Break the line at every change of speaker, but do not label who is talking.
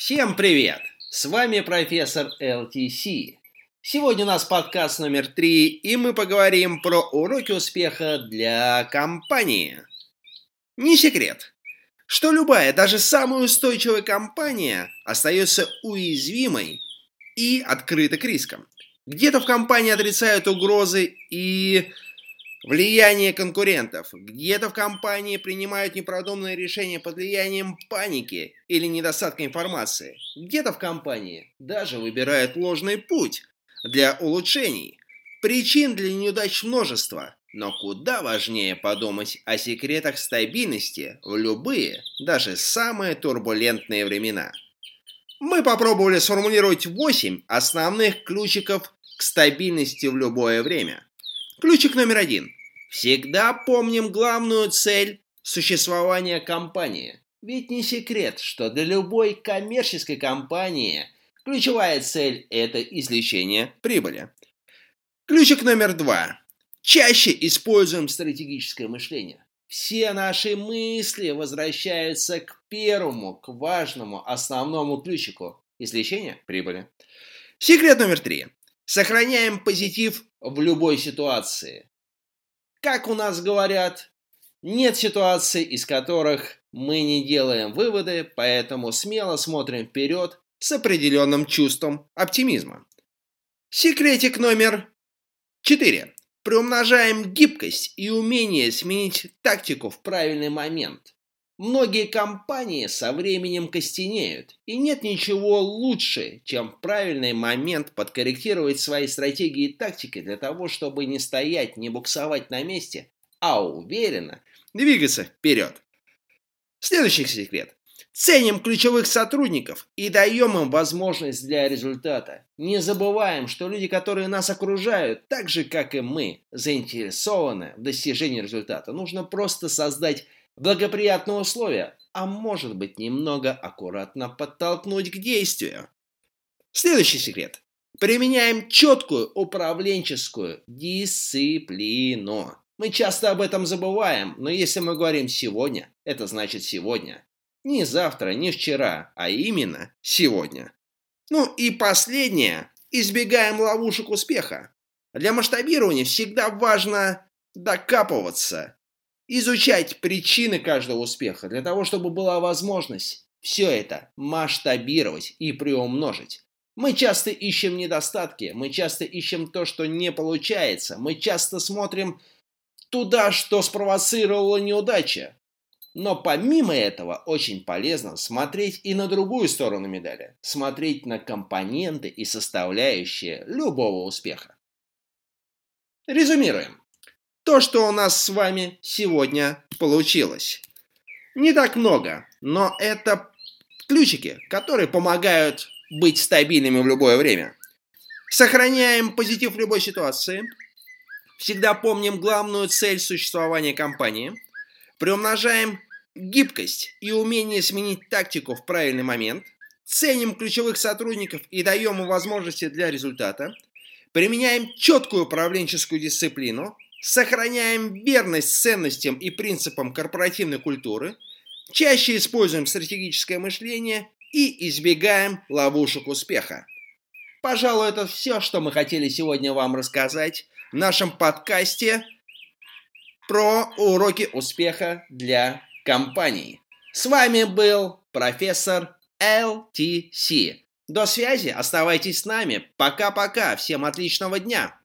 Всем привет! С вами профессор LTC. Сегодня у нас подкаст номер три, и мы поговорим про уроки успеха для компании. Не секрет, что любая, даже самая устойчивая компания остается уязвимой и открыта к рискам. Где-то в компании отрицают угрозы и Влияние конкурентов. Где-то в компании принимают непродуманные решения под влиянием паники или недостатка информации. Где-то в компании даже выбирают ложный путь для улучшений. Причин для неудач множество, но куда важнее подумать о секретах стабильности в любые, даже самые турбулентные времена. Мы попробовали сформулировать 8 основных ключиков к стабильности в любое время – Ключик номер один. Всегда помним главную цель существования компании. Ведь не секрет, что для любой коммерческой компании ключевая цель – это извлечение прибыли. Ключик номер два. Чаще используем стратегическое мышление. Все наши мысли возвращаются к первому, к важному, основному ключику – извлечение прибыли. Секрет номер три. Сохраняем позитив в любой ситуации. Как у нас говорят, нет ситуаций, из которых мы не делаем выводы, поэтому смело смотрим вперед с определенным чувством оптимизма. Секретик номер 4. Приумножаем гибкость и умение сменить тактику в правильный момент. Многие компании со временем костенеют, и нет ничего лучше, чем в правильный момент подкорректировать свои стратегии и тактики для того, чтобы не стоять, не буксовать на месте, а уверенно двигаться вперед. Следующий секрет. Ценим ключевых сотрудников и даем им возможность для результата. Не забываем, что люди, которые нас окружают, так же, как и мы, заинтересованы в достижении результата. Нужно просто создать благоприятные условия, а может быть немного аккуратно подтолкнуть к действию. Следующий секрет. Применяем четкую управленческую дисциплину. Мы часто об этом забываем, но если мы говорим «сегодня», это значит «сегодня». Не завтра, не вчера, а именно сегодня. Ну и последнее. Избегаем ловушек успеха. Для масштабирования всегда важно докапываться изучать причины каждого успеха для того, чтобы была возможность все это масштабировать и приумножить. Мы часто ищем недостатки, мы часто ищем то, что не получается, мы часто смотрим туда, что спровоцировала неудача. Но помимо этого очень полезно смотреть и на другую сторону медали, смотреть на компоненты и составляющие любого успеха. Резюмируем то, что у нас с вами сегодня получилось. Не так много, но это ключики, которые помогают быть стабильными в любое время. Сохраняем позитив в любой ситуации. Всегда помним главную цель существования компании. Приумножаем гибкость и умение сменить тактику в правильный момент. Ценим ключевых сотрудников и даем им возможности для результата. Применяем четкую управленческую дисциплину – сохраняем верность ценностям и принципам корпоративной культуры, чаще используем стратегическое мышление и избегаем ловушек успеха. Пожалуй, это все, что мы хотели сегодня вам рассказать в нашем подкасте про уроки успеха для компаний. С вами был профессор LTC. До связи, оставайтесь с нами. Пока-пока, всем отличного дня!